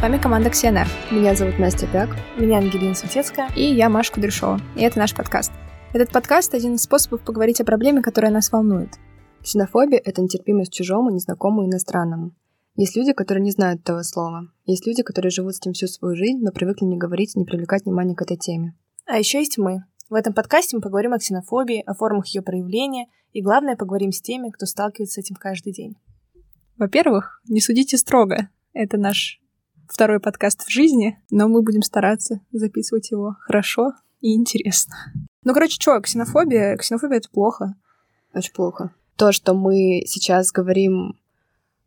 вами команда XNF. Меня зовут Настя Пяк. Меня Ангелина Сутецкая. И я Маша Кудряшова. И это наш подкаст. Этот подкаст — один из способов поговорить о проблеме, которая нас волнует. Ксенофобия — это нетерпимость чужому, незнакомому, иностранному. Есть люди, которые не знают этого слова. Есть люди, которые живут с этим всю свою жизнь, но привыкли не говорить, не привлекать внимание к этой теме. А еще есть мы. В этом подкасте мы поговорим о ксенофобии, о формах ее проявления и, главное, поговорим с теми, кто сталкивается с этим каждый день. Во-первых, не судите строго. Это наш второй подкаст в жизни, но мы будем стараться записывать его хорошо и интересно. Ну, короче, что, ксенофобия? Ксенофобия — это плохо. Очень плохо. То, что мы сейчас говорим,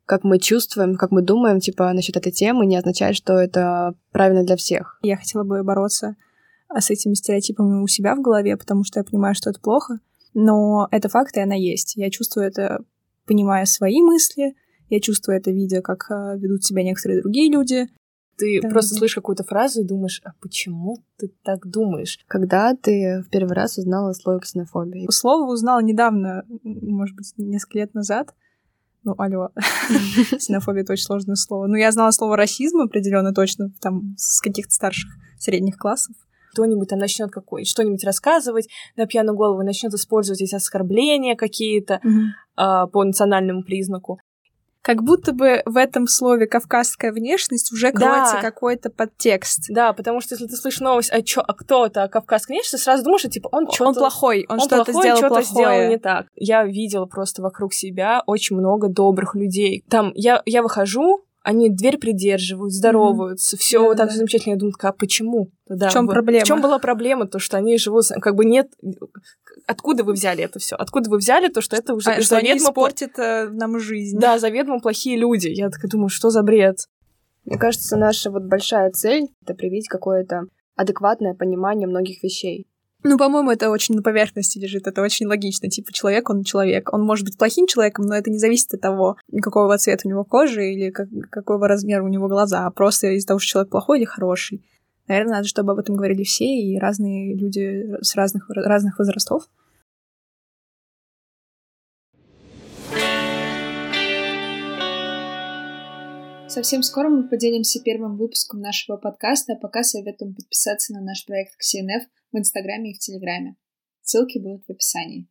как мы чувствуем, как мы думаем, типа, насчет этой темы, не означает, что это правильно для всех. Я хотела бы бороться а, с этими стереотипами у себя в голове, потому что я понимаю, что это плохо, но это факт, и она есть. Я чувствую это, понимая свои мысли, я чувствую это, видя, как э, ведут себя некоторые другие люди. Ты да, просто да. слышишь какую-то фразу и думаешь, а почему ты так думаешь? Когда ты в первый раз узнала слово ксенофобия? Слово узнала недавно, может быть, несколько лет назад. Ну, алло, ксенофобия — это очень сложное слово. Ну, я знала слово расизм определенно точно, там, с каких-то старших средних классов кто-нибудь там начнет какой что-нибудь рассказывать на пьяную голову, начнет использовать эти оскорбления какие-то mm-hmm. а, по национальному признаку как будто бы в этом слове кавказская внешность уже кроется да. какой-то подтекст. Да, потому что если ты слышишь новость, а, чё, а кто это, а кавказская внешность, ты сразу думаешь, что типа он что-то... Он плохой, он, он что-то плохой, сделал что-то плохое. сделал не так. Я видела просто вокруг себя очень много добрых людей. Там я, я выхожу, они дверь придерживают, здороваются, mm-hmm. все да, так да. замечательно. Я думаю, как, почему? Да, в чем проблема? В чем была проблема? То, что они живут, как бы нет... Откуда вы взяли это все? Откуда вы взяли то, что это уже а, что заведомо... испортит э, нам жизнь? Да, заведомо плохие люди. Я такая думаю, что за бред? Мне кажется, наша вот большая цель — это привить какое-то адекватное понимание многих вещей. Ну, по-моему, это очень на поверхности лежит, это очень логично. Типа, человек, он человек. Он может быть плохим человеком, но это не зависит от того, какого цвета у него кожи или как, какого размера у него глаза, а просто из-за того, что человек плохой или хороший. Наверное, надо, чтобы об этом говорили все и разные люди с разных, разных возрастов. Совсем скоро мы поделимся первым выпуском нашего подкаста, а пока советуем подписаться на наш проект KCNF в Инстаграме и в Телеграме. Ссылки будут в описании.